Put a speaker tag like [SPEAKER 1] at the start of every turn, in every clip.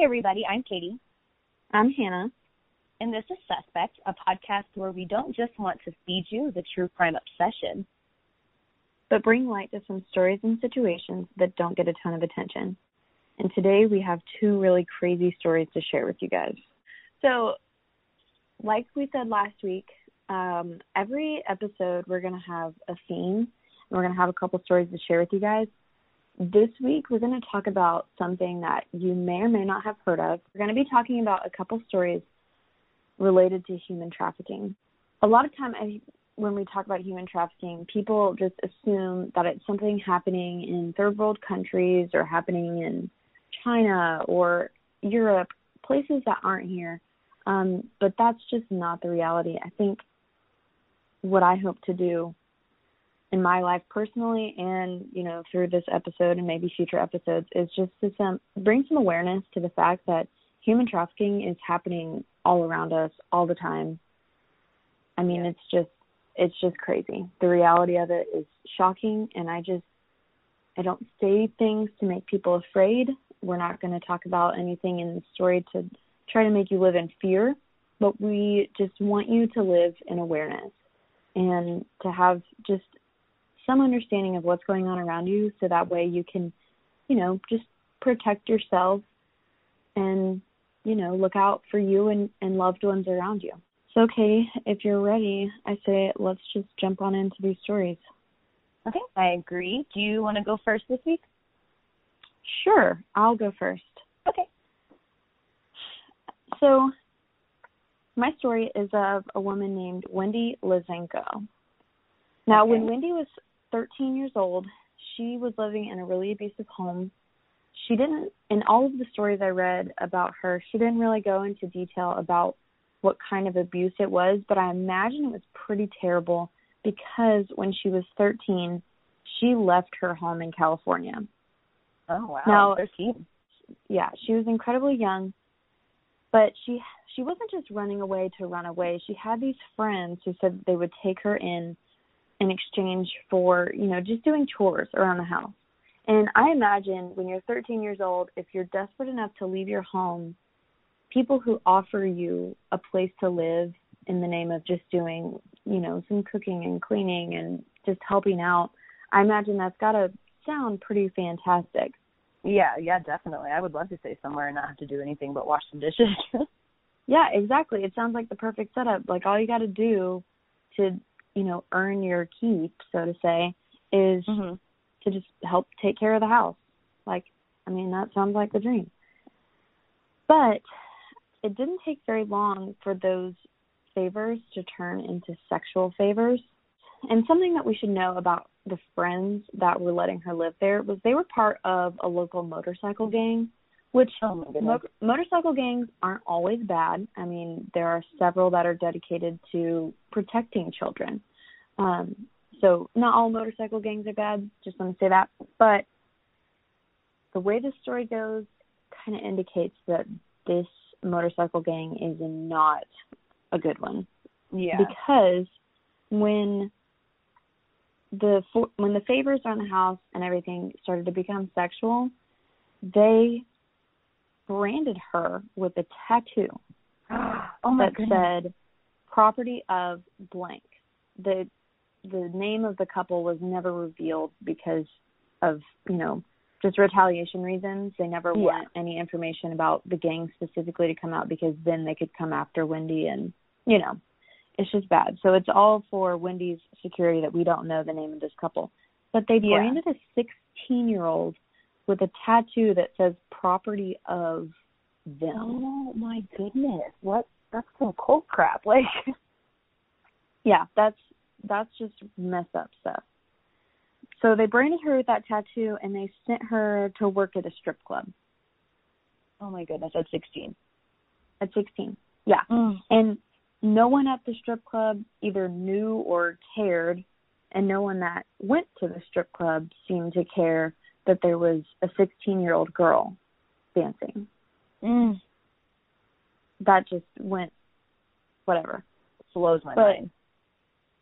[SPEAKER 1] Hi, everybody. I'm Katie.
[SPEAKER 2] I'm Hannah.
[SPEAKER 1] And this is Suspect, a podcast where we don't just want to feed you the true crime obsession,
[SPEAKER 2] but bring light to some stories and situations that don't get a ton of attention. And today we have two really crazy stories to share with you guys. So, like we said last week, um, every episode we're going to have a theme and we're going to have a couple stories to share with you guys. This week we're going to talk about something that you may or may not have heard of. We're going to be talking about a couple stories related to human trafficking. A lot of time I, when we talk about human trafficking, people just assume that it's something happening in third world countries or happening in China or Europe, places that aren't here. Um, but that's just not the reality. I think what I hope to do in my life personally and you know through this episode and maybe future episodes is just to some bring some awareness to the fact that human trafficking is happening all around us all the time. I mean, it's just it's just crazy. The reality of it is shocking and I just I don't say things to make people afraid. We're not going to talk about anything in the story to try to make you live in fear, but we just want you to live in awareness and to have just some understanding of what's going on around you so that way you can, you know, just protect yourself and, you know, look out for you and, and loved ones around you. So, Katie, if you're ready, I say let's just jump on into these stories.
[SPEAKER 1] Okay, I agree. Do you want to go first this week?
[SPEAKER 2] Sure, I'll go first.
[SPEAKER 1] Okay.
[SPEAKER 2] So, my story is of a woman named Wendy Lizenko. Now,
[SPEAKER 1] okay.
[SPEAKER 2] when Wendy was 13 years old, she was living in a really abusive home. She didn't, in all of the stories I read about her, she didn't really go into detail about what kind of abuse it was, but I imagine it was pretty terrible because when she was 13, she left her home in California.
[SPEAKER 1] Oh wow!
[SPEAKER 2] Now,
[SPEAKER 1] 13.
[SPEAKER 2] Yeah, she was incredibly young, but she she wasn't just running away to run away. She had these friends who said they would take her in in exchange for, you know, just doing chores around the house. And I imagine when you're 13 years old, if you're desperate enough to leave your home, people who offer you a place to live in the name of just doing, you know, some cooking and cleaning and just helping out, I imagine that's got to sound pretty fantastic.
[SPEAKER 1] Yeah, yeah, definitely. I would love to stay somewhere and not have to do anything but wash some dishes.
[SPEAKER 2] yeah, exactly. It sounds like the perfect setup. Like all you got to do to, you know, earn your keep, so to say, is
[SPEAKER 1] mm-hmm.
[SPEAKER 2] to just help take care of the house. Like, I mean, that sounds like the dream. But it didn't take very long for those favors to turn into sexual favors. And something that we should know about the friends that were letting her live there was they were part of a local motorcycle gang, which
[SPEAKER 1] oh
[SPEAKER 2] mo- motorcycle gangs aren't always bad. I mean, there are several that are dedicated to protecting children. Um, so not all motorcycle gangs are bad. Just want to say that. But the way the story goes kind of indicates that this motorcycle gang is not a good one.
[SPEAKER 1] Yeah.
[SPEAKER 2] Because when the when the favors are on the house and everything started to become sexual, they branded her with a tattoo
[SPEAKER 1] oh
[SPEAKER 2] that
[SPEAKER 1] goodness.
[SPEAKER 2] said "property of blank." the The name of the couple was never revealed because of you know just retaliation reasons. They never
[SPEAKER 1] yeah.
[SPEAKER 2] want any information about the gang specifically to come out because then they could come after Wendy and you know it's just bad. So it's all for Wendy's security that we don't know the name of this couple. But they
[SPEAKER 1] Yeah.
[SPEAKER 2] branded a 16 year old with a tattoo that says property of them.
[SPEAKER 1] Oh my goodness! What? That's some cold crap. Like,
[SPEAKER 2] Yeah, that's that's just messed up stuff. So they branded her with that tattoo and they sent her to work at a strip club
[SPEAKER 1] oh my goodness, at 16.
[SPEAKER 2] at 16. Yeah.
[SPEAKER 1] Mm.
[SPEAKER 2] And no one at the strip club either knew or cared, and no one that went to the strip club seemed to care that there was a 16 year old girl dancing.
[SPEAKER 1] Mm.
[SPEAKER 2] That just went whatever.
[SPEAKER 1] Blows my
[SPEAKER 2] But-
[SPEAKER 1] mind.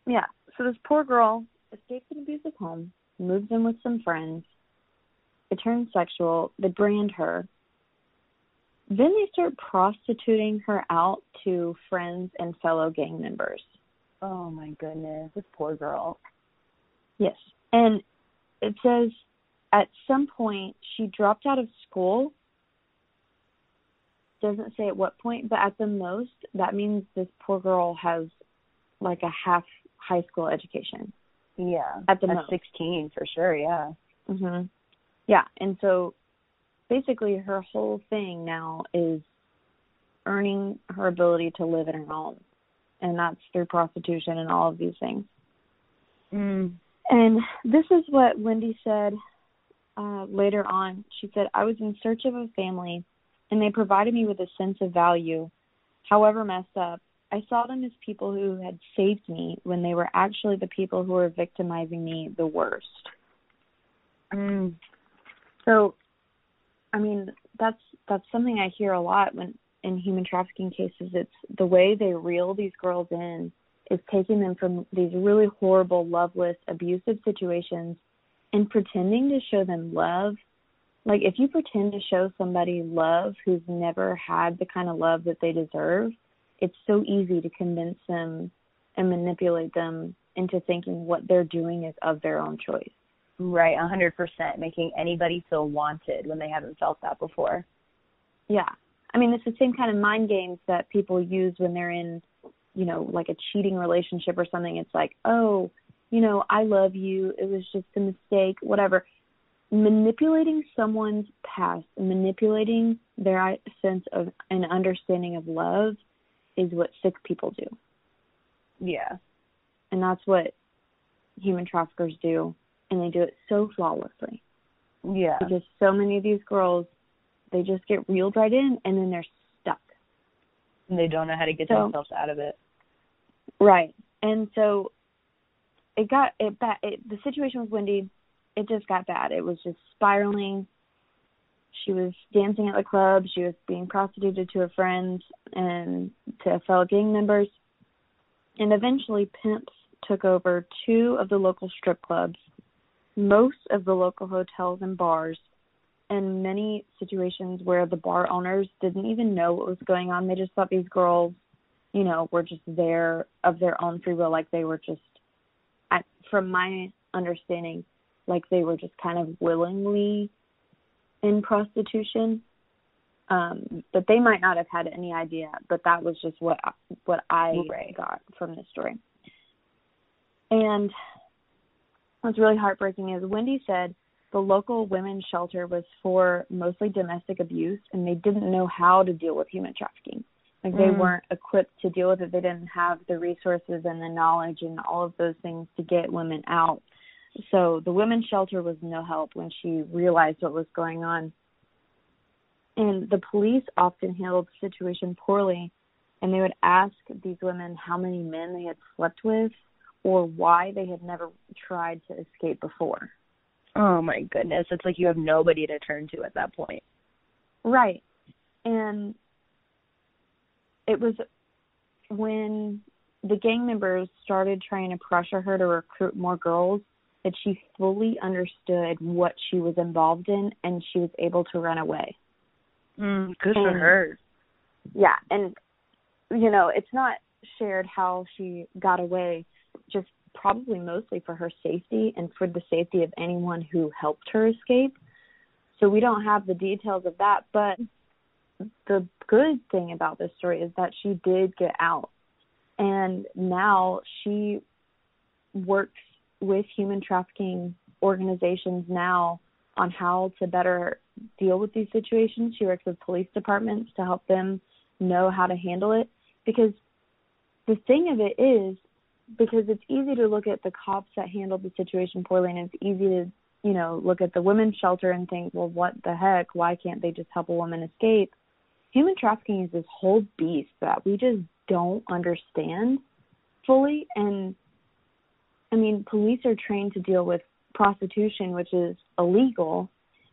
[SPEAKER 2] Yeah. So this poor girl escapes an abusive home, moves in with some friends. It turns sexual. They brand her. then they start prostituting her out to friends and fellow gang members.
[SPEAKER 1] Oh my goodness, this poor girl.
[SPEAKER 2] Yes. And it says at some point she dropped out of school. Doesn't say at what point, but at the most, that means this poor girl has like a half high school education.
[SPEAKER 1] Yeah.
[SPEAKER 2] At the
[SPEAKER 1] At
[SPEAKER 2] most.
[SPEAKER 1] 16 for sure, yeah.
[SPEAKER 2] Mhm. Yeah, and so basically her whole thing now is earning her ability to live in her home. And that's through prostitution and all of these things.
[SPEAKER 1] Mm.
[SPEAKER 2] And this is what Wendy said uh, later on. She said, I was in search of a family, and they provided me with a sense of value. However, messed up, I saw them as people who had saved me when they were actually the people who were victimizing me the worst.
[SPEAKER 1] Mm.
[SPEAKER 2] So, I mean, that's that's something I hear a lot when in human trafficking cases. It's the way they reel these girls in is taking them from these really horrible, loveless, abusive situations and pretending to show them love. Like if you pretend to show somebody love who's never had the kind of love that they deserve, it's so easy to convince them and manipulate them into thinking what they're doing is of their own choice.
[SPEAKER 1] Right, a hundred percent, making anybody feel wanted when they haven't felt that before.
[SPEAKER 2] Yeah. I mean, it's the same kind of mind games that people use when they're in, you know, like a cheating relationship or something. It's like, oh, you know, I love you. It was just a mistake, whatever. Manipulating someone's past, manipulating their sense of an understanding of love is what sick people do.
[SPEAKER 1] Yeah.
[SPEAKER 2] And that's what human traffickers do. And they do it so flawlessly.
[SPEAKER 1] Yeah.
[SPEAKER 2] Because so many of these girls, they just get reeled right in and then they're stuck.
[SPEAKER 1] And they don't know how to get
[SPEAKER 2] So-
[SPEAKER 1] themselves out of it.
[SPEAKER 2] Right. And so it got it bad. It, the situation with Wendy, it just got bad. It was just spiraling. She was dancing at the club. She was being prostituted to her friends and to fellow gang members. And eventually, pimps took over two of the local strip clubs, most of the local hotels and bars, and many situations where the bar owners didn't even know what was going on. They just thought these girls you know, were just there of their own free will, like they were just, I, from my understanding, like they were just kind of willingly in prostitution. Um, but they might not have had any idea, but that was just what what I
[SPEAKER 1] Right.
[SPEAKER 2] got from this story. And what's really heartbreaking is Wendy said the local women's shelter was for mostly domestic abuse, and they didn't know how to deal with human trafficking. Like they
[SPEAKER 1] Mm.
[SPEAKER 2] weren't equipped to deal with it. They didn't have the resources and the knowledge and all of those things to get women out. So the women's shelter was no help when she realized what was going on. And the police often handled the situation poorly and they would ask these women how many men they had slept with or why they had never tried to escape before.
[SPEAKER 1] Oh my goodness. It's like you have nobody to turn to at that point.
[SPEAKER 2] Right. And it was when the gang members started trying to pressure her to recruit more girls that she fully understood what she was involved in and she was able to run away.
[SPEAKER 1] Mm, good for her.
[SPEAKER 2] Yeah, and you know, it's not shared how she got away, just probably mostly for her safety and for the safety of anyone who helped her escape. So we don't have the details of that, but the good thing about this story is that she did get out. And now she works with human trafficking organizations now on how to better deal with these situations. She works with police departments to help them know how to handle it. Because the thing of it is because it's easy to look at the cops that handled the situation poorly and it's easy to you know look at the women's shelter and think well what the heck? Why can't they just help a woman escape? Human trafficking is this whole beast that we just don't understand fully. And i mean police are trained to deal with prostitution which is illegal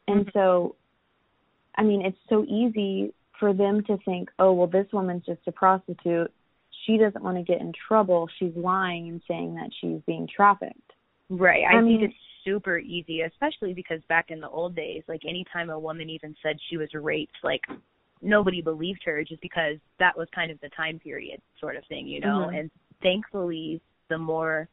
[SPEAKER 2] and
[SPEAKER 1] Mhm.
[SPEAKER 2] so i mean it's so easy for them to think oh well this woman's just a prostitute she doesn't want to get in trouble she's lying and saying that she's being trafficked
[SPEAKER 1] Right. I,
[SPEAKER 2] I
[SPEAKER 1] think
[SPEAKER 2] mean-
[SPEAKER 1] it's super easy, especially because back in the old days, like anytime a woman even said she was raped, like nobody believed her just because that was kind of the time period sort of thing, you know.
[SPEAKER 2] Mhm.
[SPEAKER 1] And thankfully, the more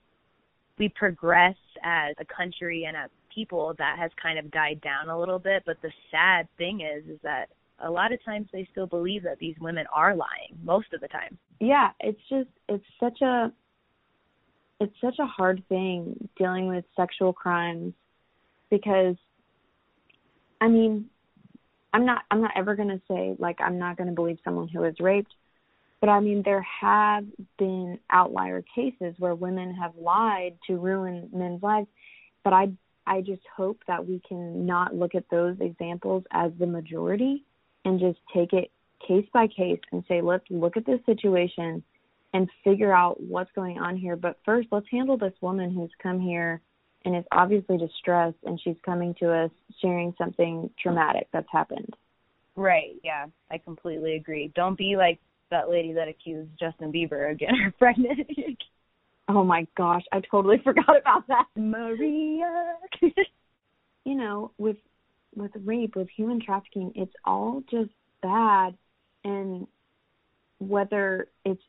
[SPEAKER 1] we progress as a country and a people, that has kind of died down a little bit. But the sad thing is, is that a lot of times they still believe that these women are lying most of the time.
[SPEAKER 2] yeah it's just it's such a it's such a hard thing dealing with sexual crimes because i mean i'm not i'm not ever going to say like i'm not going to believe someone who is raped but i mean there have been outlier cases where women have lied to ruin men's lives but i i just hope that we can not look at those examples as the majority and just take it case by case and say, let's look at this situation and figure out what's going on here. But first, let's handle this woman who's come here and is obviously distressed and she's coming to us sharing something traumatic that's happened.
[SPEAKER 1] Right. Yeah, I completely agree. Don't be like that lady that accused Justin Bieber of getting her pregnant.
[SPEAKER 2] Oh my gosh, I totally forgot about that.
[SPEAKER 1] Maria.
[SPEAKER 2] You know, with with rape, with human trafficking, it's all just bad and whether it's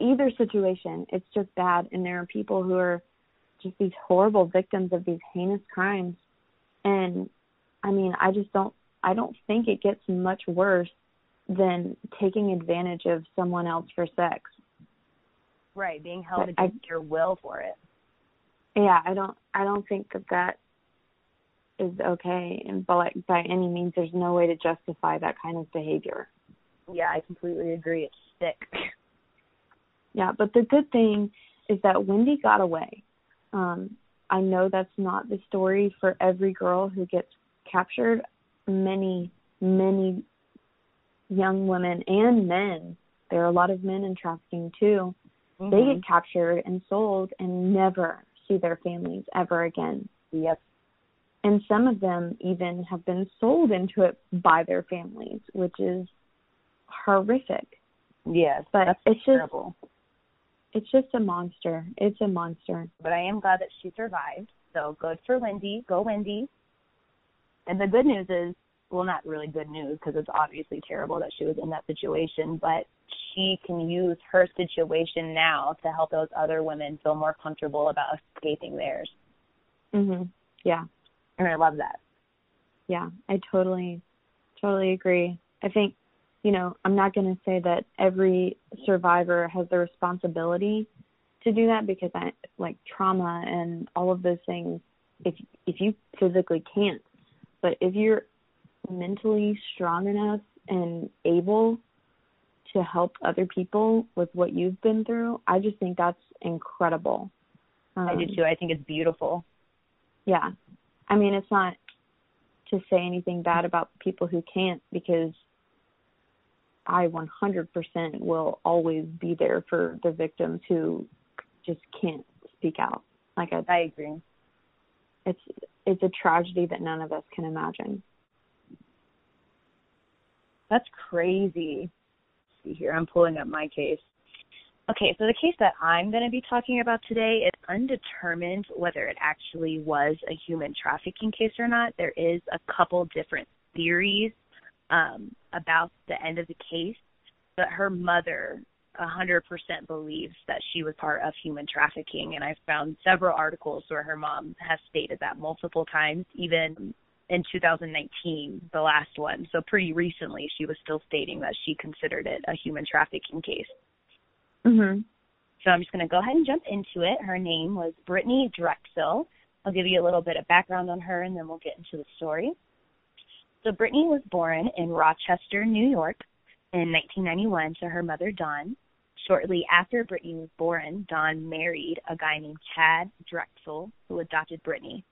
[SPEAKER 2] either situation, it's just bad and there are people who are just these horrible victims of these heinous crimes and I mean, I just don't I don't think it gets much worse than taking advantage of someone else for sex.
[SPEAKER 1] right, being held
[SPEAKER 2] But I-
[SPEAKER 1] against your will for it.
[SPEAKER 2] Yeah, I don't I don't think that that is okay and but like by any means there's no way to justify that kind of behavior.
[SPEAKER 1] Yeah, I completely agree. It's sick.
[SPEAKER 2] Yeah, but the good thing is that Wendy got away. Um, I know that's not the story for every girl who gets captured. Many, many young women and men, there are a lot of men in trafficking too, they
[SPEAKER 1] Mhm.
[SPEAKER 2] get captured and sold and never see their families ever again.
[SPEAKER 1] Yep.
[SPEAKER 2] And some of them even have been sold into it by their families, which is horrific.
[SPEAKER 1] Yes,
[SPEAKER 2] But
[SPEAKER 1] that's
[SPEAKER 2] it's just-
[SPEAKER 1] terrible.
[SPEAKER 2] It's just a monster. It's a monster.
[SPEAKER 1] but I am glad that she survived. So good for Wendy. Go Wendy. And the good news is, well, not really good news because it's obviously terrible that she was in that situation, but she can use her situation now to help those other women feel more comfortable about escaping theirs.
[SPEAKER 2] Mhm. Yeah.
[SPEAKER 1] And I love that.
[SPEAKER 2] Yeah. I totally totally agree. I think, you know, I'm not going to say that every survivor has the responsibility to do that because I like trauma and all of those things if if you physically can't, but if you're mentally strong enough and able to help other people with what you've been through, I just think that's incredible. Um,
[SPEAKER 1] I do too. I think it's beautiful.
[SPEAKER 2] yeah. I mean, it's not to say anything bad about people who can't because I 100% will always be there for the victims who just can't speak out. Like I,
[SPEAKER 1] I agree.
[SPEAKER 2] it's it's a tragedy that none of us can imagine.
[SPEAKER 1] That's crazy. Let's see here, I'm pulling up my case. Okay, so the case that I'm going to be talking about today is undetermined whether it actually was a human trafficking case or not. There is a couple different theories um, about the end of the case, but her mother 100% believes that she was part of human trafficking, and I've found several articles where her mom has stated that multiple times, even in 2019, the last one. So pretty recently, she was still stating that she considered it a human trafficking case.
[SPEAKER 2] Mhm.
[SPEAKER 1] So I'm just going to go ahead and jump into it. Her name was Brittanee Drexel. I'll give you a little bit of background on her, and then we'll get into the story. So Brittanee was born in Rochester, New York, in 1991 to her mother Dawn. Shortly after Brittanee was born, Dawn married a guy named Chad Drexel, who adopted Brittanee.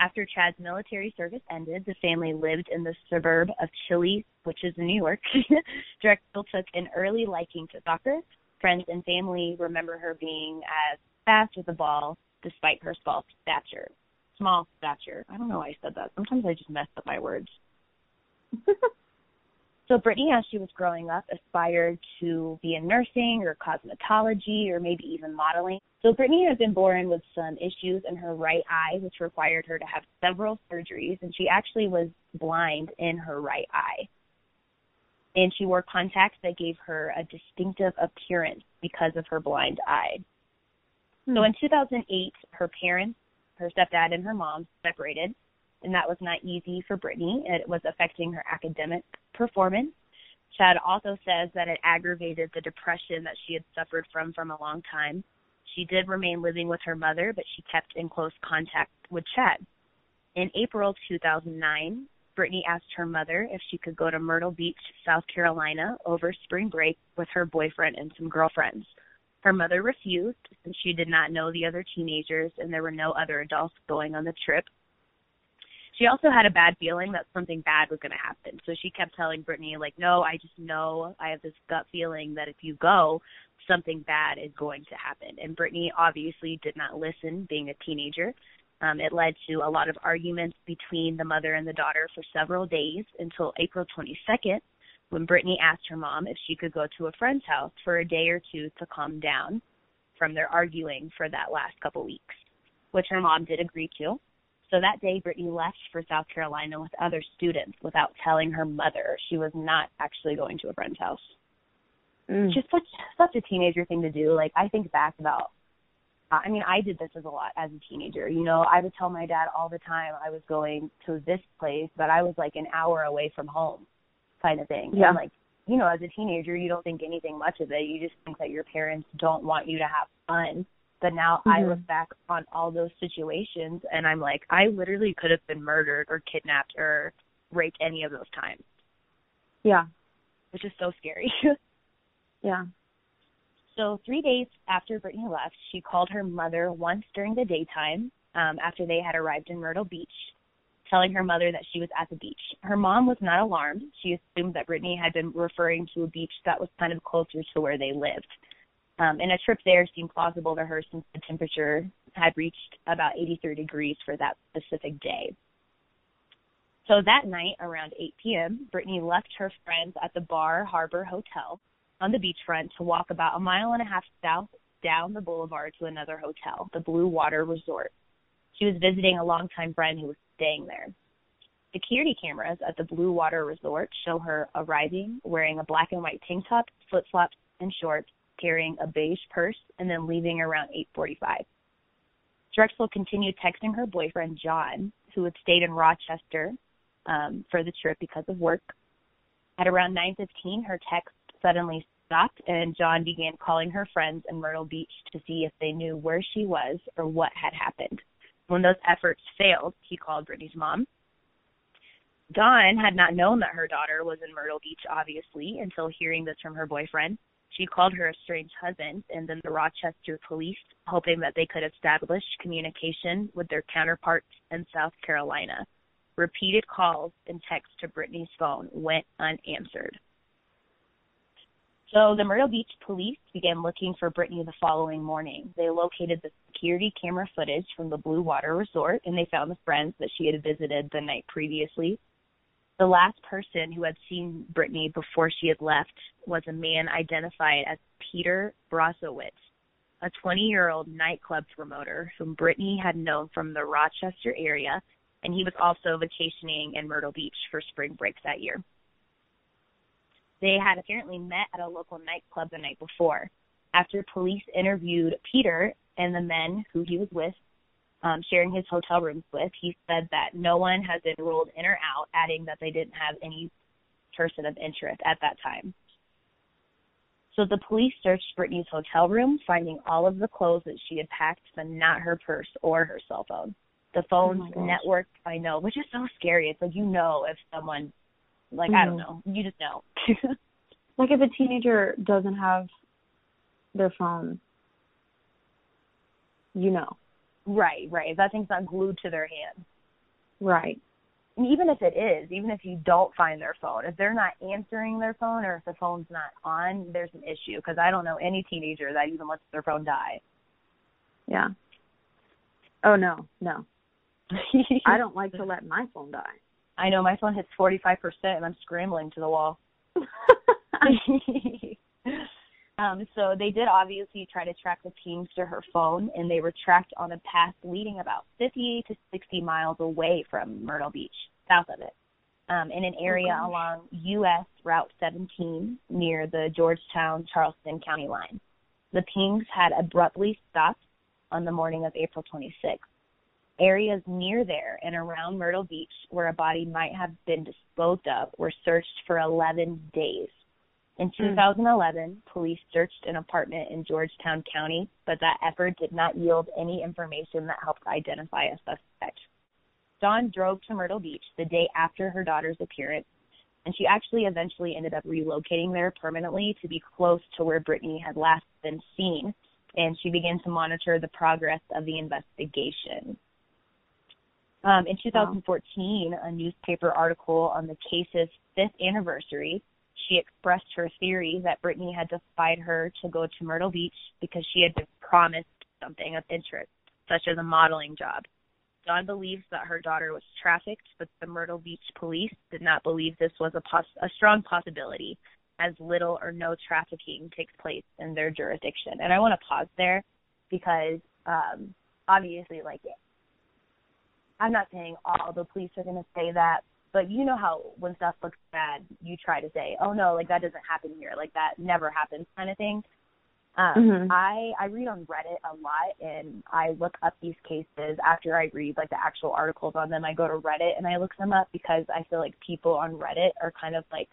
[SPEAKER 1] After Chad's military service ended, the family lived in the suburb of Chili, which is in New York. Drexel took an early liking to soccer. Friends and family remember her being as fast with the ball despite her small stature. Small stature. I don't know why I said that. Sometimes I just mess up my words. So Brittanee, as she was growing up, aspired to be in nursing or cosmetology or maybe even modeling. So Brittanee had been born with some issues in her right eye, which required her to have several surgeries, and she actually was blind in her right eye. and she wore contacts that gave her a distinctive appearance because of her blind eye. Hmm. So in 2008, her parents, her stepdad and her mom separated, and that was not easy for Brittanee. It was affecting her academic performance. Chad also says that it aggravated the depression that she had suffered from from a long time. She did remain living with her mother, but she kept in close contact with Chad. In April 2009, Brittanee asked her mother if she could go to Myrtle Beach, South Carolina over spring break with her boyfriend and some girlfriends. Her mother refused since she did not know the other teenagers and there were no other adults going on the trip. She also had a bad feeling that something bad was going to happen. So she kept telling Brittanee, like, no, I just know I have this gut feeling that if you go, something bad is going to happen. And Brittanee obviously did not listen, being a teenager. Um, it led to a lot of arguments between the mother and the daughter for several days until April 22nd, when Brittanee asked her mom if she could go to a friend's house for a day or two to calm down from their arguing for that last couple weeks, which her mom did agree to. So that day, Brittanee left for South Carolina with other students without telling her mother she was not actually going to a friend's house. Mm. Just such such a teenager thing to do. Like I think back about I mean, I did this as a lot as a teenager. You know, I would tell my dad all the time I was going to this place, but I was like an hour away from home, kind of thing.
[SPEAKER 2] Yeah.
[SPEAKER 1] And like, you know, as a teenager, you don't think anything much of it. You just think that your parents don't want you to have fun. But now mm-hmm. I look back on all those situations, and I'm like, I literally could have been murdered or kidnapped or raped any of those times.
[SPEAKER 2] Yeah.
[SPEAKER 1] Which is so scary.
[SPEAKER 2] yeah.
[SPEAKER 1] So three days after Brittanee left, she called her mother once during the daytime um, after they had arrived in Myrtle Beach, telling her mother that she was at the beach. Her mom was not alarmed. She assumed that Brittanee had been referring to a beach that was kind of closer to where they lived. Um, and a trip there seemed plausible to her since the temperature had reached about 83 degrees for that specific day. So that night, around 8 p.m., Brittanee left her friends at the Bar Harbor Hotel on the beachfront to walk about a mile and a half south down the boulevard to another hotel, the Blue Water Resort. She was visiting a longtime friend who was staying there. Security cameras at the Blue Water Resort show her arriving wearing a black and white tank top, flip flops, and shorts, carrying a beige purse, and then leaving around 8:45. Drexel continued texting her boyfriend John, who had stayed in Rochester um, for the trip because of work. At around 9:15, her text suddenly stopped and John began calling her friends in Myrtle Beach to see if they knew where she was or what had happened. When those efforts failed, he called Brittanee's mom. Dawn had not known that her daughter was in Myrtle Beach, obviously, until hearing this from her boyfriend. She called her estranged husband and then the Rochester police, hoping that they could establish communication with their counterparts in South Carolina. Repeated calls and texts to Brittanee's phone went unanswered. So the Myrtle Beach police began looking for Brittanee the following morning. They located the security camera footage from the Blue Water Resort and they found the friends that she had visited the night previously. The last person who had seen Brittanee before she had left was a man identified as Peter Brozowitz, a 20 year old nightclub promoter whom Brittanee had known from the Rochester area, and he was also vacationing in Myrtle Beach for spring break that year. They had apparently met at a local nightclub the night before. After police interviewed Peter and the men who he was with, um, sharing his hotel rooms with, he said that no one has been ruled in or out, adding that they didn't have any person of interest at that time. So the police searched Brittanee's hotel room, finding all of the clothes that she had packed, but not her purse or her cell phone. The phones oh networked, I know, which is so scary. It's like you know if someone like mm-hmm. I don't know. You just know.
[SPEAKER 2] like if a teenager doesn't have their phone, you know.
[SPEAKER 1] Right, right. That thing's not glued to their hand.
[SPEAKER 2] Right.
[SPEAKER 1] And even if it is, even if you don't find their phone, if they're not answering their phone or if the phone's not on, there's an issue because I don't know any teenager that even lets their phone die.
[SPEAKER 2] Yeah. Oh no, no. I don't like to let my phone die.
[SPEAKER 1] I know my phone hits 45% and I'm scrambling to the wall. um, so they did obviously try to track the teams to her phone, and they were tracked on a path leading about 50 to 60 miles away from Myrtle Beach, south of it. um, in an area
[SPEAKER 2] oh,
[SPEAKER 1] along U.S. Route 17 near the Georgetown Charleston County line. The pings had abruptly stopped on the morning of April 26th. Areas near there and around Myrtle Beach where a body might have been disposed of were searched for 11 days. In 2011, mm. police searched an apartment in Georgetown County, but that effort did not yield any information that helped identify a suspect. Dawn drove to Myrtle Beach the day after her daughter's appearance, and she actually eventually ended up relocating there permanently to be close to where Brittanee had last been seen, and she began to monitor the progress of the investigation. Um, in 2014, wow. a newspaper article on the case's fifth anniversary, she expressed her theory that Brittanee had defied her to go to Myrtle Beach because she had been promised something of interest, such as a modeling job. Dawn believes that her daughter was trafficked, but the Myrtle Beach police did not believe this was a, pos- a strong possibility, as little or no trafficking takes place in their jurisdiction. And I want to pause there because um, obviously, like, I'm not saying all the police are going to say that, but you know how when stuff looks bad, you try to say, "Oh no, like that doesn't happen here, like that never happens," kind of thing. Um, mm-hmm. I I read on Reddit a lot, and I look up these cases after I read like the actual articles on them. I go to Reddit and I look them up because I feel like people on Reddit are kind of like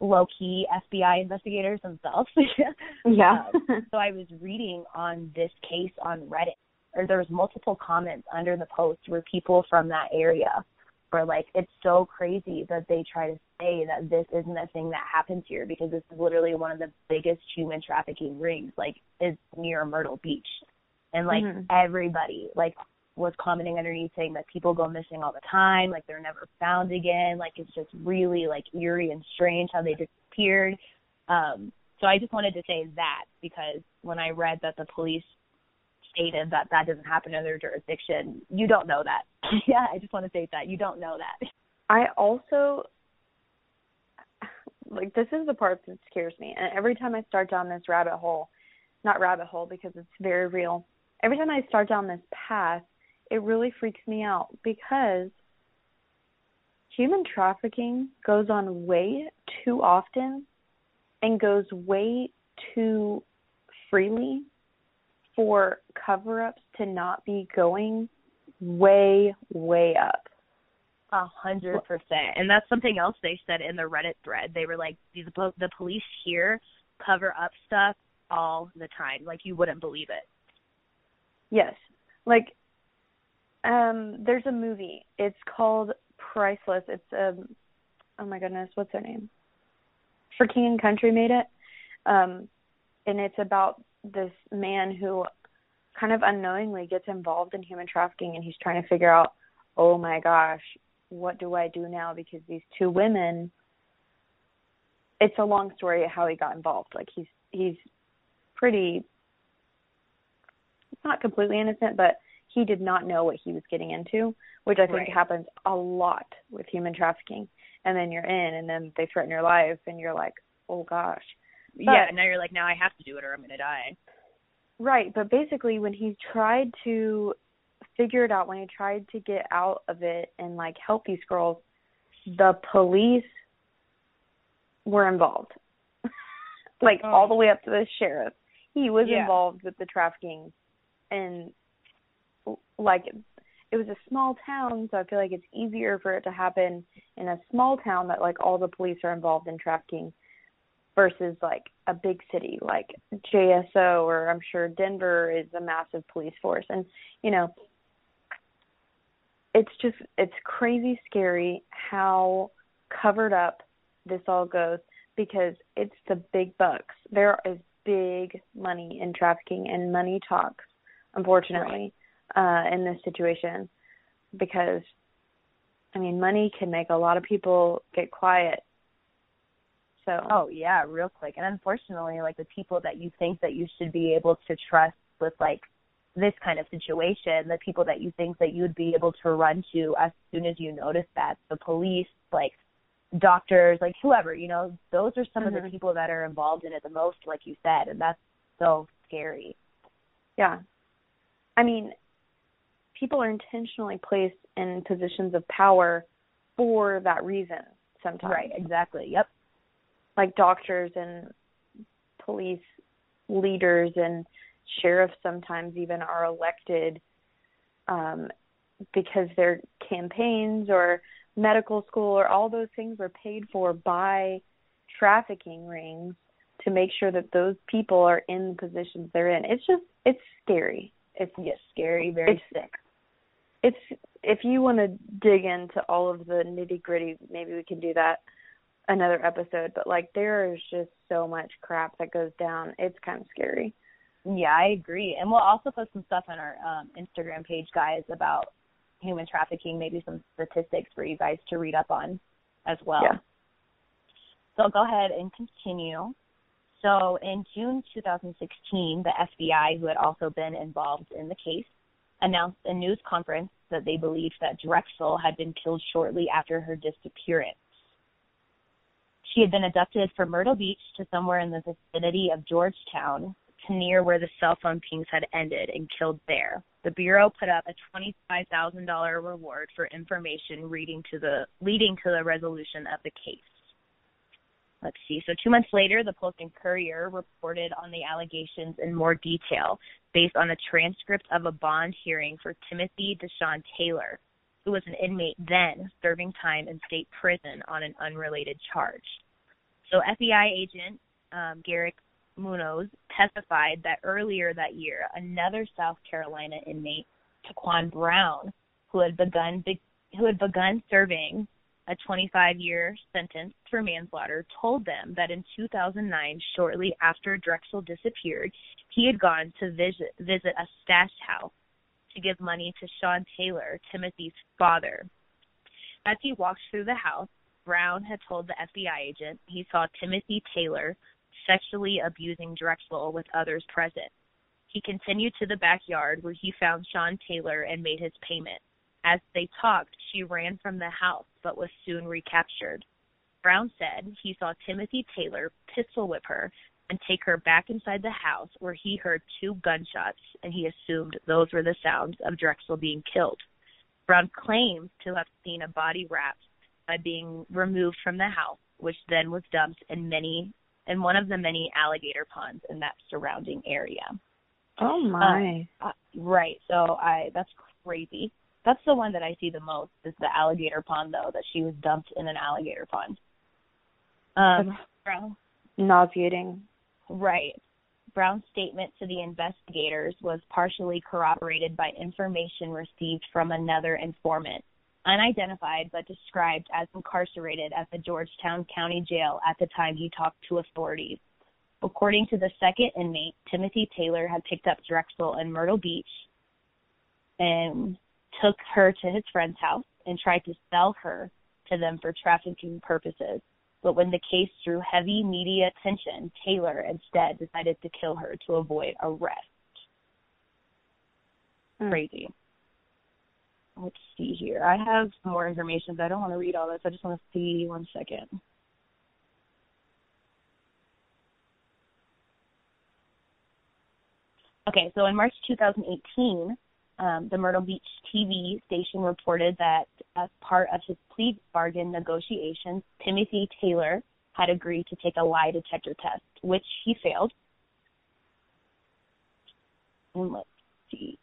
[SPEAKER 1] low key FBI investigators themselves.
[SPEAKER 2] yeah.
[SPEAKER 1] um, so I was reading on this case on Reddit, or there was multiple comments under the post where people from that area were like, "It's so crazy that they try to say that this isn't a thing that happens here because this is literally one of the biggest human trafficking rings, like is near Myrtle Beach, and like mm-hmm. everybody like was commenting underneath saying that people go missing all the time, like they're never found again, like it's just really like eerie and strange how they disappeared. Um, so I just wanted to say that because when I read that the police stated that that doesn't happen in their jurisdiction, you don't know that. yeah, I just want to say that you don't know that.
[SPEAKER 2] I also like this is the part that scares me. And every time I start down this rabbit hole, not rabbit hole because it's very real. Every time I start down this path, it really freaks me out because human trafficking goes on way too often and goes way too freely for cover ups to not be going way, way up.
[SPEAKER 1] A hundred percent, and that's something else they said in the Reddit thread. They were like, "These the police here cover up stuff all the time, like you wouldn't believe it."
[SPEAKER 2] Yes, like um, there's a movie. It's called Priceless. It's um, oh my goodness, what's her name? For King and Country made it, um, and it's about this man who kind of unknowingly gets involved in human trafficking, and he's trying to figure out, oh my gosh, what do I do now? Because these two women, it's a long story how he got involved. Like he's he's pretty not completely innocent, but he did not know what he was getting into, which I think right. happens a lot with human trafficking. And then you're in, and then they threaten your life, and you're like, oh gosh.
[SPEAKER 1] But, yeah, now you're like, now I have to do it, or I'm gonna die.
[SPEAKER 2] Right, but basically, when he tried to figure it out when he tried to get out of it and like help these girls, the police were involved. like oh. all the oh. way up to the sheriff. He was yeah. involved with the trafficking and like it was a small town, so I feel like it's easier for it to happen in a small town that like all the police are involved in trafficking versus like a big city like JSO or I'm sure Denver is a massive police force and you know it's just it's crazy scary how covered up this all goes because it's the big bucks. There is big money in trafficking and money talks, unfortunately, uh, in this situation because I mean money can make a lot of people get quiet. So
[SPEAKER 1] Oh yeah, real quick. And unfortunately like the people that you think that you should be able to trust with like this kind of situation, the people that you think that you would be able to run to as soon as you notice that, the police, like doctors, like whoever, you know, those are some mm-hmm. of the mm-hmm. people that are involved in it the most, like you said, and that's so scary.
[SPEAKER 2] Yeah. I mean, people are intentionally placed in positions of power for that reason sometimes.
[SPEAKER 1] Right, exactly. Yep.
[SPEAKER 2] Like doctors and police leaders and sheriffs sometimes even are elected um because their campaigns or medical school or all those things were paid for by trafficking rings to make sure that those people are in the positions they're in. It's just it's scary. It's
[SPEAKER 1] yes, scary, very
[SPEAKER 2] it's,
[SPEAKER 1] sick.
[SPEAKER 2] It's if you want to dig into all of the nitty gritty, maybe we can do that another episode. But like there is just so much crap that goes down. It's kind of scary.
[SPEAKER 1] Yeah, I agree. And we'll also post some stuff on our um, Instagram page, guys, about human trafficking, maybe some statistics for you guys to read up on as well.
[SPEAKER 2] Yeah.
[SPEAKER 1] So I'll go ahead and continue. So in June 2016, the FBI, who had also been involved in the case, announced a news conference that they believed that Drexel had been killed shortly after her disappearance. She had been abducted from Myrtle Beach to somewhere in the vicinity of Georgetown to near where the cell phone pings had ended and killed there. The Bureau put up a $25,000 reward for information leading to the leading to the resolution of the case. Let's see. So two months later, the Post and Courier reported on the allegations in more detail based on a transcript of a bond hearing for Timothy Deshawn Taylor, who was an inmate then serving time in state prison on an unrelated charge. So FBI agent um, Garrick Munoz testified that earlier that year, another South Carolina inmate, Taquan Brown, who had begun who had begun serving a 25-year sentence for manslaughter, told them that in 2009, shortly after Drexel disappeared, he had gone to visit visit a stash house to give money to Sean Taylor, Timothy's father. As he walked through the house, Brown had told the FBI agent he saw Timothy Taylor sexually abusing Drexel with others present. He continued to the backyard where he found Sean Taylor and made his payment. As they talked, she ran from the house but was soon recaptured. Brown said he saw Timothy Taylor pistol whip her and take her back inside the house where he heard two gunshots and he assumed those were the sounds of Drexel being killed. Brown claims to have seen a body wrapped by being removed from the house, which then was dumped in many in one of the many alligator ponds in that surrounding area.
[SPEAKER 2] Oh my.
[SPEAKER 1] Uh, uh, right. So I that's crazy. That's the one that I see the most is the alligator pond though that she was dumped in an alligator pond. Um Brown
[SPEAKER 2] nauseating.
[SPEAKER 1] Right. Brown's statement to the investigators was partially corroborated by information received from another informant unidentified but described as incarcerated at the Georgetown County Jail at the time he talked to authorities. According to the second inmate, Timothy Taylor had picked up Drexel in Myrtle Beach and took her to his friend's house and tried to sell her to them for trafficking purposes. But when the case drew heavy media attention, Taylor instead decided to kill her to avoid arrest. Mm. Crazy let's see here. I have more information, but I don't want to read all this. I just want to see one second. Okay, so in March 2018, um, the Myrtle Beach TV station reported that as part of his plea bargain negotiations, Timothy Taylor had agreed to take a lie detector test, which he failed. And let's see.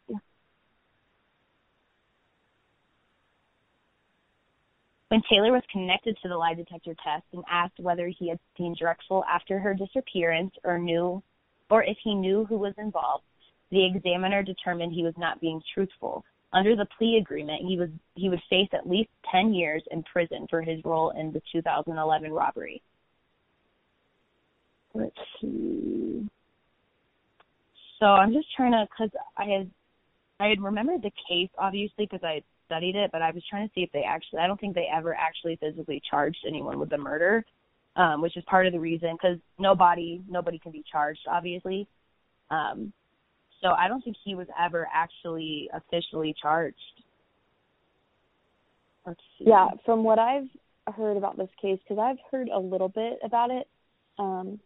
[SPEAKER 1] When Taylor was connected to the lie detector test and asked whether he had seen Drexel after her disappearance or knew or if he knew who was involved, the examiner determined he was not being truthful. Under the plea agreement, he was he would face at least 10 years in prison for his role in the 2011 robbery. Let's see. So I'm just trying to, cause I had, I had remembered the case obviously because I studied it, but I was trying to see if they actually. I don't think they ever actually physically charged anyone with the murder, um, which is part of the reason because nobody nobody can be charged, obviously. Um, so I don't think he was ever actually officially charged.
[SPEAKER 2] Yeah, from what I've heard about this case, because I've heard a little bit about it um,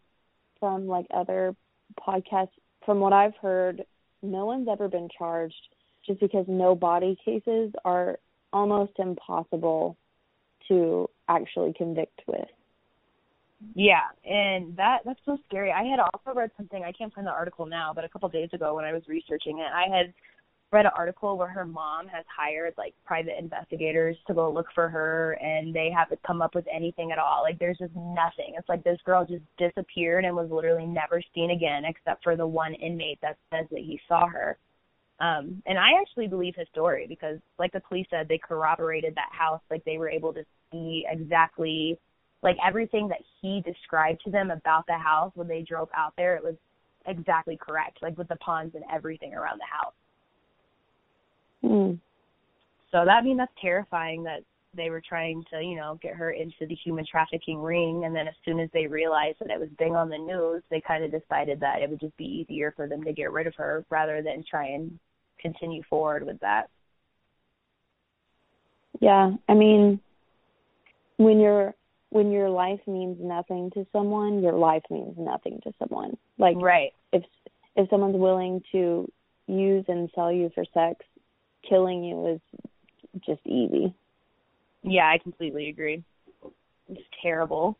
[SPEAKER 2] from like other podcasts. From what I've heard, no one's ever been charged just because no body cases are almost impossible to actually convict with.
[SPEAKER 1] Yeah, and that that's so scary. I had also read something. I can't find the article now, but a couple of days ago when I was researching it, I had read an article where her mom has hired like private investigators to go look for her and they haven't come up with anything at all. Like there's just nothing. It's like this girl just disappeared and was literally never seen again except for the one inmate that says that he saw her. Um and I actually believe his story because like the police said they corroborated that house like they were able to see exactly like everything that he described to them about the house when they drove out there it was exactly correct like with the ponds and everything around the house
[SPEAKER 2] Mm.
[SPEAKER 1] So that I mean that's terrifying that they were trying to, you know, get her into the human trafficking ring and then as soon as they realized that it was being on the news, they kind of decided that it would just be easier for them to get rid of her rather than try and continue forward with that.
[SPEAKER 2] Yeah, I mean when your when your life means nothing to someone, your life means nothing to someone. Like
[SPEAKER 1] right.
[SPEAKER 2] if if someone's willing to use and sell you for sex, killing you is just easy.
[SPEAKER 1] Yeah, I completely agree. It's terrible.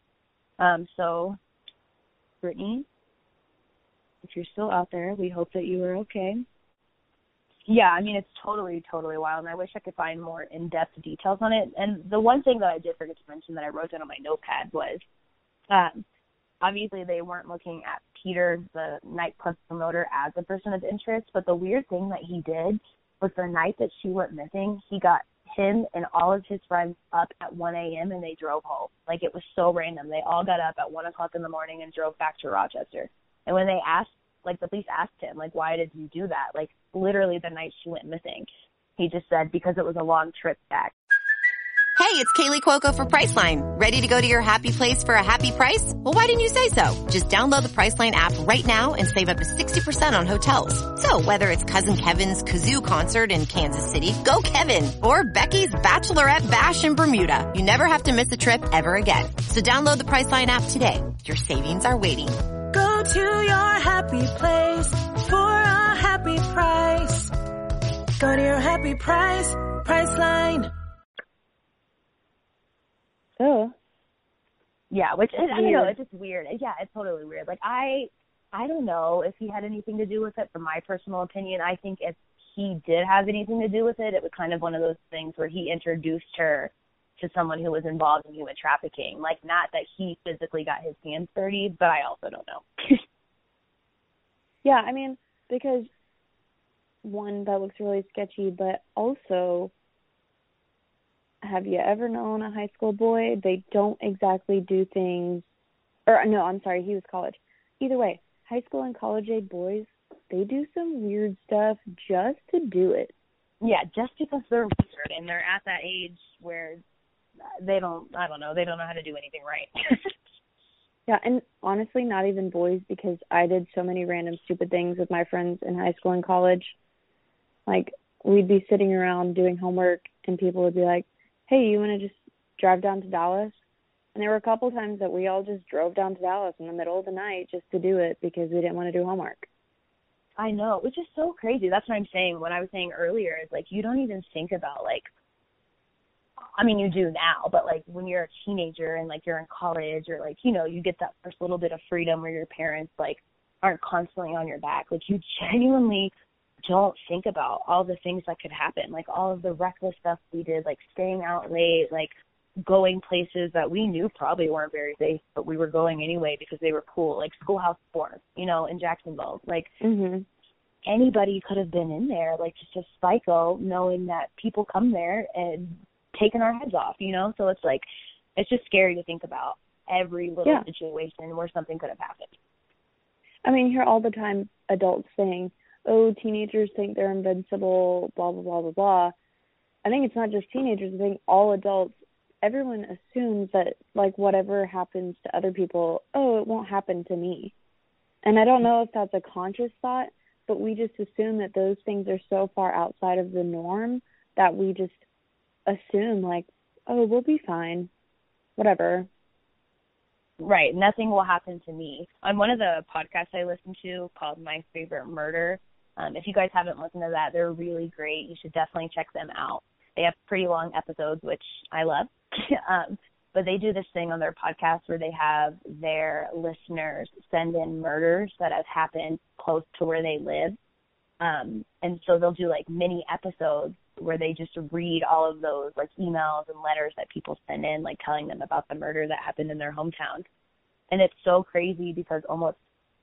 [SPEAKER 1] Um, so, Brittanee, if you're still out there, we hope that you are okay. Yeah, I mean it's totally, totally wild, and I wish I could find more in-depth details on it. And the one thing that I did forget to mention that I wrote down on my notepad was, um, obviously they weren't looking at Peter, the nightclub promoter, as a person of interest, but the weird thing that he did was the night that she went missing, he got him and all of his friends up at 1 a.m. and they drove home. Like it was so random. They all got up at 1 o'clock in the morning and drove back to Rochester. And when they asked, like the police asked him, like, why did you do that? Like literally the night she went missing, he just said because it was a long trip back.
[SPEAKER 3] Hey, it's Kaley Cuoco for Priceline. Ready to go to your happy place for a happy price? Well, why didn't you say so? Just download the Priceline app right now and save up to 60% on hotels. So whether it's Cousin Kevin's Kazoo concert in Kansas City, go Kevin, or Becky's Bachelorette Bash in Bermuda, you never have to miss a trip ever again. So download the Priceline app today. Your savings are waiting.
[SPEAKER 4] Go to your happy place for a happy price. Go to your happy price, Priceline.
[SPEAKER 2] Oh.
[SPEAKER 1] Yeah, which is, I don't know, it's just weird. Yeah, it's totally weird. Like I, I don't know if he had anything to do with it. From my personal opinion, I think if he did have anything to do with it, it was kind of one of those things where he introduced her to someone who was involved in human trafficking. Like not that he physically got his hands dirty, but I also don't know.
[SPEAKER 2] yeah, I mean, because one that looks really sketchy, but also have you ever known a high school boy? They don't exactly do things or no, I'm sorry, he was college. Either way, high school and college age boys, they do some weird stuff just to do it.
[SPEAKER 1] yeah, just because they're weird and they're at that age where they don't, I don't know, they don't know how to do anything right.
[SPEAKER 2] Yeah, and honestly, not even boys because I did so many random stupid things with my friends in high school and college. Like, we'd be sitting around doing homework, and people would be like, hey, you want to just drive down to Dallas? And there were a couple times that we all just drove down to Dallas in the middle of the night just to do it because we didn't want to do homework.
[SPEAKER 1] I know, which is so crazy. That's what I'm saying. What I was saying earlier is like you don't even think about like I mean you do now, but like when you're a teenager and like you're in college or like, you know, you get that first little bit of freedom where your parents like aren't constantly on your back. Like you genuinely don't think about all the things that could happen, like all of the reckless stuff we did, like staying out late, like going places that we knew probably weren't very safe, but we were going anyway because they were cool, like Schoolhouse Four, you know, in Jacksonville. Like
[SPEAKER 2] Mhm.
[SPEAKER 1] anybody could have been in there, like just a psycho, knowing that people come there and taking our heads off, you know. So it's like, it's just scary to think about every little
[SPEAKER 2] Yeah.
[SPEAKER 1] situation where something could have happened.
[SPEAKER 2] I mean, you hear all the time adults saying, "Oh, teenagers think they're invincible," blah blah blah blah blah. I think it's not just teenagers. I think all adults, everyone assumes that like whatever happens to other people, oh, it won't happen to me. And I don't know if that's a conscious thought, but we just assume that those things are so far outside of the norm that we just assume like, oh, we'll be fine, whatever.
[SPEAKER 1] Right. Nothing will happen to me. On one of the podcasts I listen to called My Favorite Murder, um, if you guys haven't listened to that, they're really great. You should definitely check them out. They have pretty long episodes, which I love. um, but they do this thing on their podcast where they have their listeners send in murders that have happened close to where they live. Um, and so they'll do like mini episodes where they just read all of those like emails and letters that people send in, like telling them about the murder that happened in their hometown. And it's so crazy because almost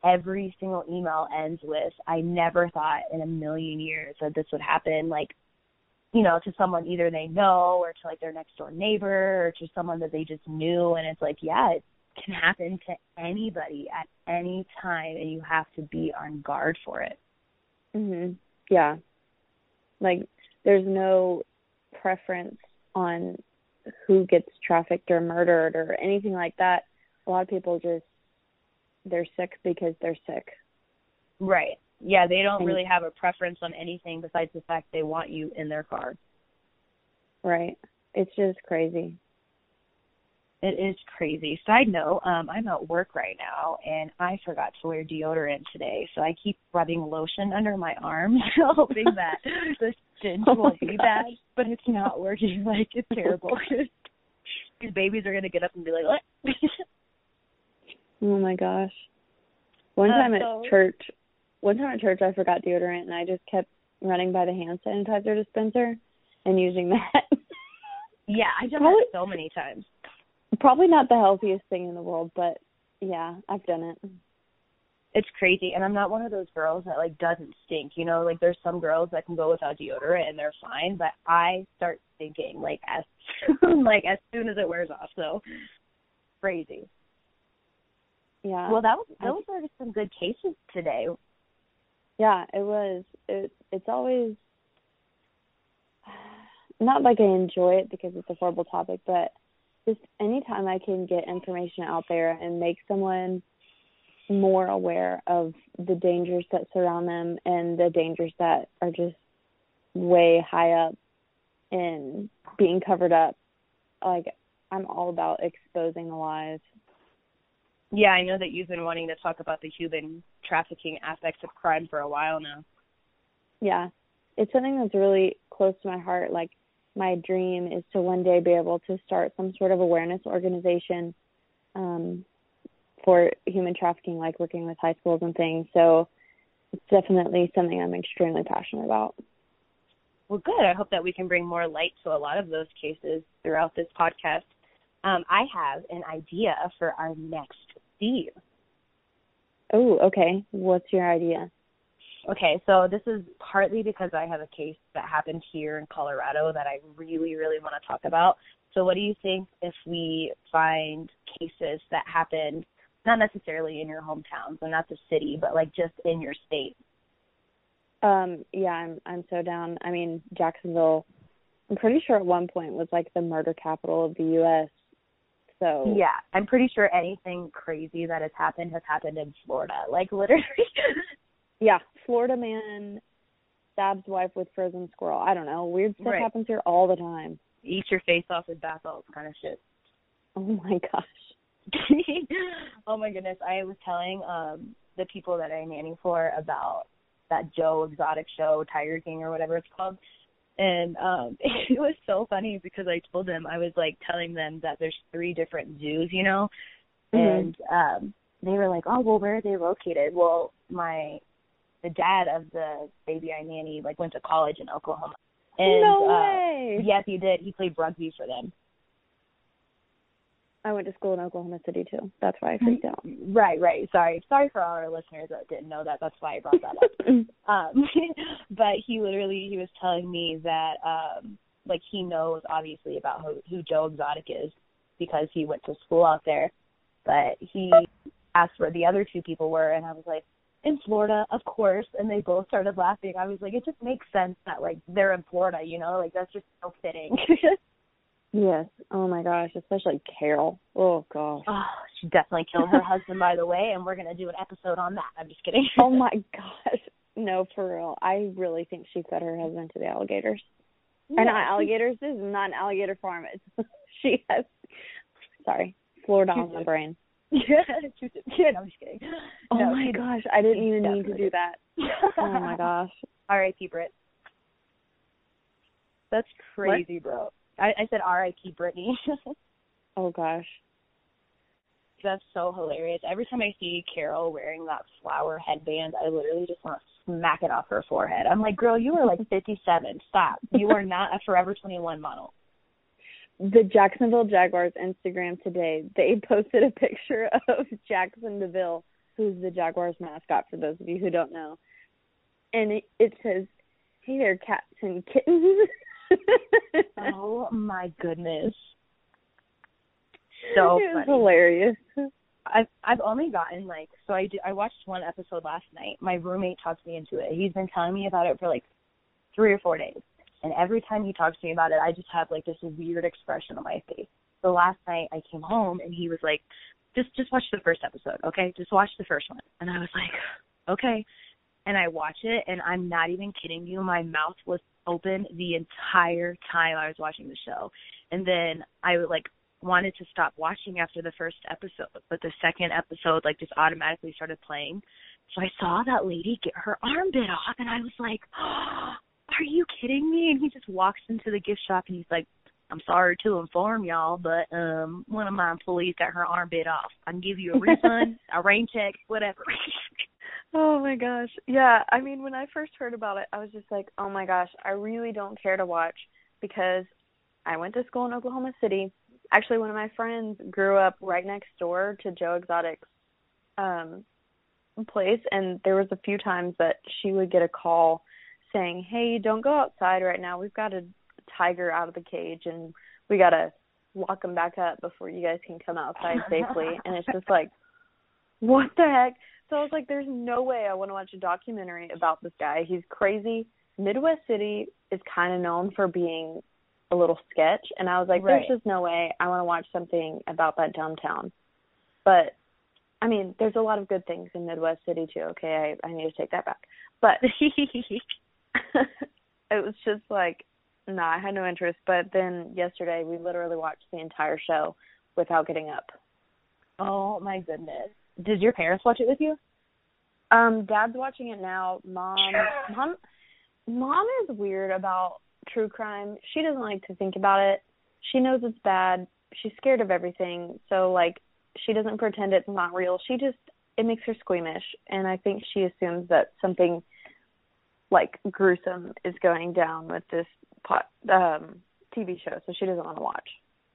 [SPEAKER 1] every single email ends with, I never thought in a million years that this would happen. Like, you know, to someone either they know or to like their next door neighbor or to someone that they just knew. And it's like, yeah, it can happen to anybody at any time and you have to be on guard for it.
[SPEAKER 2] Mhm. Yeah. Like there's no preference on who gets trafficked or murdered or anything like that. A lot of people just they're sick because they're sick.
[SPEAKER 1] Right. Yeah, they don't
[SPEAKER 2] And-
[SPEAKER 1] really have a preference on anything besides the fact they want you in their car.
[SPEAKER 2] Right. It's just crazy.
[SPEAKER 1] It is crazy. Side note, um, I'm at work right now and I forgot to wear deodorant today, so I keep rubbing lotion under my arms, hoping that the stench
[SPEAKER 2] Oh
[SPEAKER 1] bad. But it's not working. Like it's terrible. These babies are gonna get up and be like, "What?"
[SPEAKER 2] Oh my gosh. One
[SPEAKER 1] Uh,
[SPEAKER 2] time at
[SPEAKER 1] so-
[SPEAKER 2] church, one time at church I forgot deodorant and I just kept running by the hand sanitizer dispenser and using that.
[SPEAKER 1] yeah, I've done
[SPEAKER 2] Probably-
[SPEAKER 1] that so many times.
[SPEAKER 2] Probably not the healthiest thing in the world, but yeah, I've done it.
[SPEAKER 1] It's crazy, and I'm not one of those girls that like doesn't stink. You know, like there's some girls that can go without deodorant and they're fine, but I start stinking like as soon like as soon as it wears off. So crazy.
[SPEAKER 2] Yeah.
[SPEAKER 1] Well, that was those were some good cases today.
[SPEAKER 2] Yeah, it was. It it's always not like I enjoy it because it's a horrible topic, but just anytime I can get information out there and make someone more aware of the dangers that surround them and the dangers that are just way high up and being covered up, like I'm all about exposing the lies.
[SPEAKER 1] Yeah, I know that you've been wanting to talk about the human trafficking aspects of crime for a while now.
[SPEAKER 2] yeah it's something that's really close to my heart like my dream is to one day be able to start some sort of awareness organization um for human trafficking like working with high schools and things so it's definitely something i'm extremely passionate about
[SPEAKER 1] Well, good. I hope that we can bring more light to a lot of those cases throughout this podcast. Um, I have an idea for our next theme.
[SPEAKER 2] oh okay what's your idea
[SPEAKER 1] Okay, so this is partly because I have a case that happened here in Colorado that I really, really want to talk about. So, what do you think if we find cases that happened not necessarily in your hometown, so not the city, but like just in your state?
[SPEAKER 2] um yeah i'm i'm so down i mean jacksonville i'm pretty sure at one point was like the murder capital of the us so
[SPEAKER 1] Yeah, I'm pretty sure anything crazy that has happened has happened in Florida. Like literally.
[SPEAKER 2] Yeah, Florida man stabs wife with frozen squirrel. I don't know. Weird stuff
[SPEAKER 1] Right.
[SPEAKER 2] happens here all the time.
[SPEAKER 1] Eat your face off with bath salts kind of shit.
[SPEAKER 2] Oh my gosh.
[SPEAKER 1] oh my goodness. I was telling um the people that I nanny for about that Joe exotic show, Tiger King or whatever it's called. And um it was so funny because I told them I was like telling them that there's three different zoos, you know?
[SPEAKER 2] Mhm.
[SPEAKER 1] And um they were like, Oh well where are they located? Well my the dad of the baby I nanny like went to college in Oklahoma. And
[SPEAKER 2] no
[SPEAKER 1] uh
[SPEAKER 2] way.
[SPEAKER 1] yes he did. He played rugby for them.
[SPEAKER 2] I went to school in Oklahoma City too. That's why I freaked out.
[SPEAKER 1] Right, right. Sorry. Sorry for all our listeners that didn't know that. That's why I brought that up. um but he literally he was telling me that um like he knows obviously about who, who Joe Exotic is because he went to school out there. But he asked where the other two people were and I was like, In Florida, of course and they both started laughing. I was like, It just makes sense that like they're in Florida, you know, like that's just so fitting.
[SPEAKER 2] yes. Oh my gosh, especially Carol. Oh gosh.
[SPEAKER 1] oh, she definitely killed her husband by the way, and we're gonna do an episode on that. I'm just kidding.
[SPEAKER 2] Oh my gosh. No, for real. I really think she fed her husband to the alligators. Or not alligators. This is not an alligator farm. It's she has sorry. Florida on my brain.
[SPEAKER 1] Yeah, yeah, I'm just kidding.
[SPEAKER 2] Oh
[SPEAKER 1] No,
[SPEAKER 2] my gosh, I didn't even need to do that. Oh my gosh.
[SPEAKER 1] R.I.P. Brit. That's crazy, bro. I, I said R.I.P. Brittanee.
[SPEAKER 2] Oh gosh.
[SPEAKER 1] That's so hilarious. Every time I see Carol wearing that flower headband, I literally just want to smack it off her forehead. I'm like, girl, you are like 57. Stop. You are not a Forever 21 model.
[SPEAKER 2] The Jacksonville Jaguars Instagram today, they posted a picture of Jackson DeVille, who's the Jaguars mascot for those of you who don't know. And it, it says, Hey there, cats and kittens.
[SPEAKER 1] oh my goodness. So
[SPEAKER 2] it was
[SPEAKER 1] funny.
[SPEAKER 2] hilarious.
[SPEAKER 1] I've I've only gotten like so I did, I watched one episode last night. My roommate talked me into it. He's been telling me about it for like three or four days, and every time he talks to me about it, I just have like this weird expression on my face. So last night I came home and he was like, "Just just watch the first episode, okay? Just watch the first one." And I was like, "Okay." And I watch it, and I'm not even kidding you. My mouth was open the entire time I was watching the show, and then I would like wanted to stop watching after the first episode, but the second episode like just automatically started playing. So I saw that lady get her arm bit off and I was like, oh, "Are you kidding me?" And he just walks into the gift shop and he's like, "I'm sorry to inform y'all, but um one of my employees got her arm bit off. I can give you a refund, a rain check, whatever."
[SPEAKER 2] Oh my gosh. Yeah, I mean when I first heard about it, I was just like, "Oh my gosh, I really don't care to watch because I went to school in Oklahoma City actually one of my friends grew up right next door to Joe Exotic's um place and there was a few times that she would get a call saying, "Hey, don't go outside right now. We've got a tiger out of the cage and we got to lock him back up before you guys can come outside safely." and it's just like, "What the heck?" So I was like, "There's no way I want to watch a documentary about this guy. He's crazy." Midwest City is kind of known for being a little sketch and I was like,
[SPEAKER 1] Right.
[SPEAKER 2] There's just no way I want to watch something about that dumb town. But I mean, there's a lot of good things in Midwest City too, okay, I, I need to take that back. But it was just like no, I had no interest. But then yesterday we literally watched the entire show without getting up.
[SPEAKER 1] oh my goodness. Did your parents watch it with you?
[SPEAKER 2] Um, Dad's watching it now. Mom, mom, mom is weird about true crime. She doesn't like to think about it. She knows it's bad. She's scared of everything. So like, she doesn't pretend it's not real. She just it makes her squeamish, and I think she assumes that something like gruesome is going down with this pot um TV show, so she doesn't want to watch.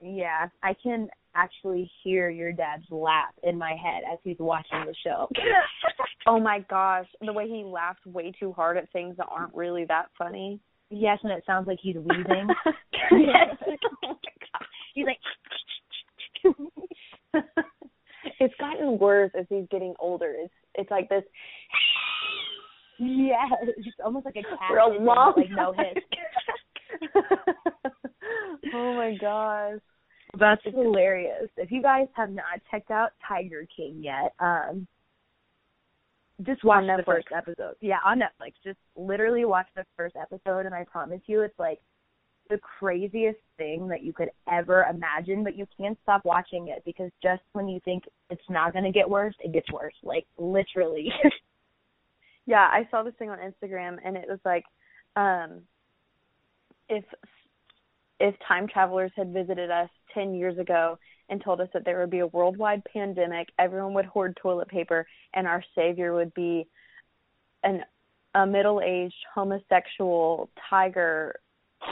[SPEAKER 1] Yeah, I can actually hear your dad's laugh in my head as he's watching the show.
[SPEAKER 2] Oh my gosh, the way he laughs way too hard at things that aren't really that funny.
[SPEAKER 1] yes, and it sounds like he's wheezing.
[SPEAKER 2] Yes.
[SPEAKER 1] He's like,
[SPEAKER 2] it's gotten worse as he's getting older. It's it's like this.
[SPEAKER 1] yeah, it's almost like a cat.
[SPEAKER 2] For a long
[SPEAKER 1] like no hiss.
[SPEAKER 2] oh my gosh.
[SPEAKER 1] That's hilarious. If you guys have not checked out Tiger King yet, um, just watch the first episode. Yeah, on Netflix. Just literally watch the first episode, and I promise you, it's like the craziest thing that you could ever imagine. But you can't stop watching it because just when you think it's not going to get worse, it gets worse. Like literally.
[SPEAKER 2] Yeah, I saw this thing on Instagram and it was like um if if time travelers had visited us 10 years ago and told us that there would be a worldwide pandemic, everyone would hoard toilet paper and our savior would be an a middle-aged homosexual tiger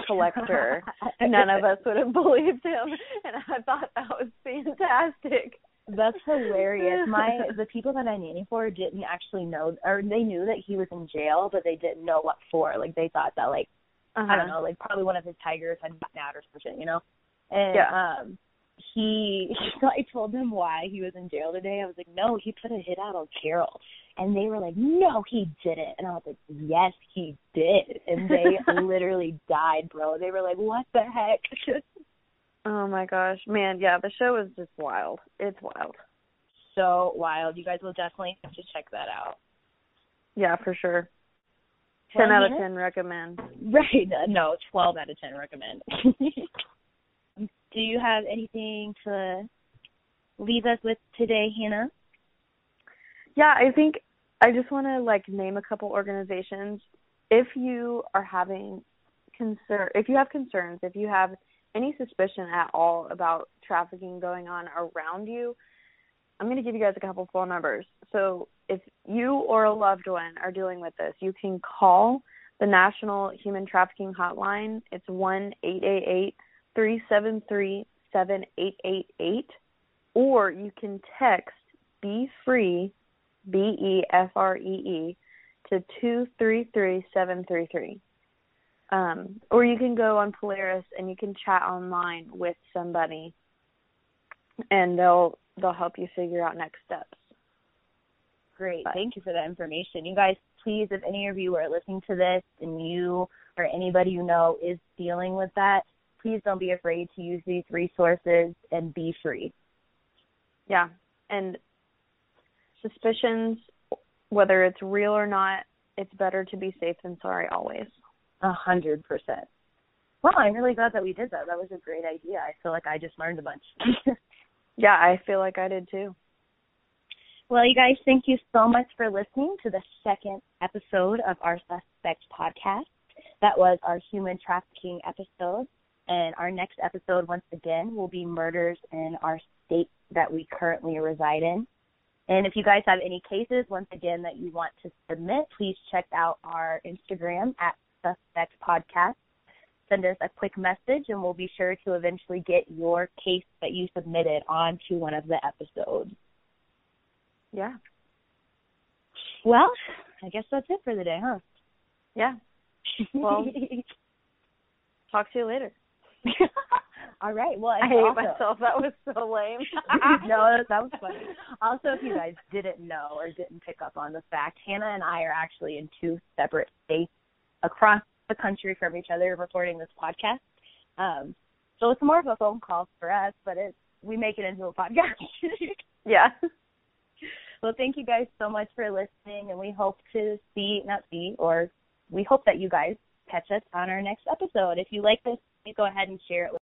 [SPEAKER 2] collector. None of us would have believed him and I thought that was fantastic.
[SPEAKER 1] That's hilarious. My the people that I nanny for didn't actually know, or they knew that he was in jail, but they didn't know what for. Like they thought that like I don't know, like probably one of his tigers had gotten out or something, you know. And
[SPEAKER 2] Yeah.
[SPEAKER 1] um he I told them why he was in jail today. I was like, No, he put a hit out on Carol. And they were like, No, he didn't and I was like, Yes, he did and they literally died, bro. They were like, What the heck?
[SPEAKER 2] Oh my gosh, man, yeah, the show is just wild. It's wild.
[SPEAKER 1] so wild. You guys will definitely have to check that out.
[SPEAKER 2] Yeah, for sure.
[SPEAKER 1] Well,
[SPEAKER 2] Ten out of ten recommend.
[SPEAKER 1] Right. uh, No, 12 out of 10 recommend. Do you have anything to leave us with today, Hannah?
[SPEAKER 2] Yeah, I think I just want to like name a couple organizations. If you are having concern, if you have concerns, if you have any suspicion at all about trafficking going on around you, I'm going to give you guys a couple phone numbers. So if you or a loved one are dealing with this, you can call the National Human Trafficking Hotline. It's one eight eight eight three seven three seven eight eight eight, or you can text Be Free, B E F R E E, to two three three seven three three. Um, or you can go on Polaris and you can chat online with somebody, and they'll they'll help you figure out next steps.
[SPEAKER 1] Great, but, thank you for that information. You guys, please, if any of you are listening to this and you or anybody you know is dealing with that, please don't be afraid to use these resources and be free.
[SPEAKER 2] Yeah, and suspicions, whether it's real or not, it's better to be safe than sorry always.
[SPEAKER 1] A hundred percent. Well, I'm really glad that we did that. That was a great idea. I feel like I just learned a bunch.
[SPEAKER 2] yeah, I feel like I did too.
[SPEAKER 1] Well, you guys, thank you so much for listening to the second episode of our Suspect podcast. That was our human trafficking episode. And our next episode, once again, will be murders in our state that we currently reside in. And if you guys have any cases, once again, that you want to submit, please check out our Instagram at Suspect Podcast. Send us a quick message, and we'll be sure to eventually get your case that you submitted onto one of the episodes.
[SPEAKER 2] Yeah.
[SPEAKER 1] Well, I guess that's it for the day, huh?
[SPEAKER 2] Yeah. Well, talk to you later.
[SPEAKER 1] All right. Well,
[SPEAKER 2] I hate also, myself. That was so lame.
[SPEAKER 1] no, that was funny. Also, if you guys didn't know or didn't pick up on the fact, Hannah and I are actually in two separate states across the country from each other recording this podcast. Um, so it's more of a phone call for us, but it's we make it into a podcast.
[SPEAKER 2] yeah.
[SPEAKER 1] Well, thank you guys so much for listening, and we hope to see, not see, or we hope that you guys catch us on our next episode. If you like this, go ahead and share it with